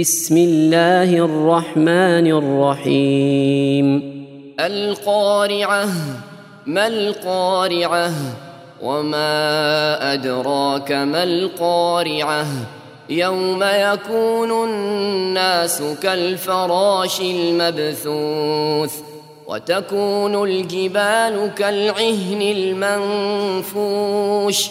بسم الله الرحمن الرحيم القارعة ما القارعة وما أدراك ما القارعة يوم يكون الناس كالفراش المبثوث وتكون الجبال كالعهن المنفوش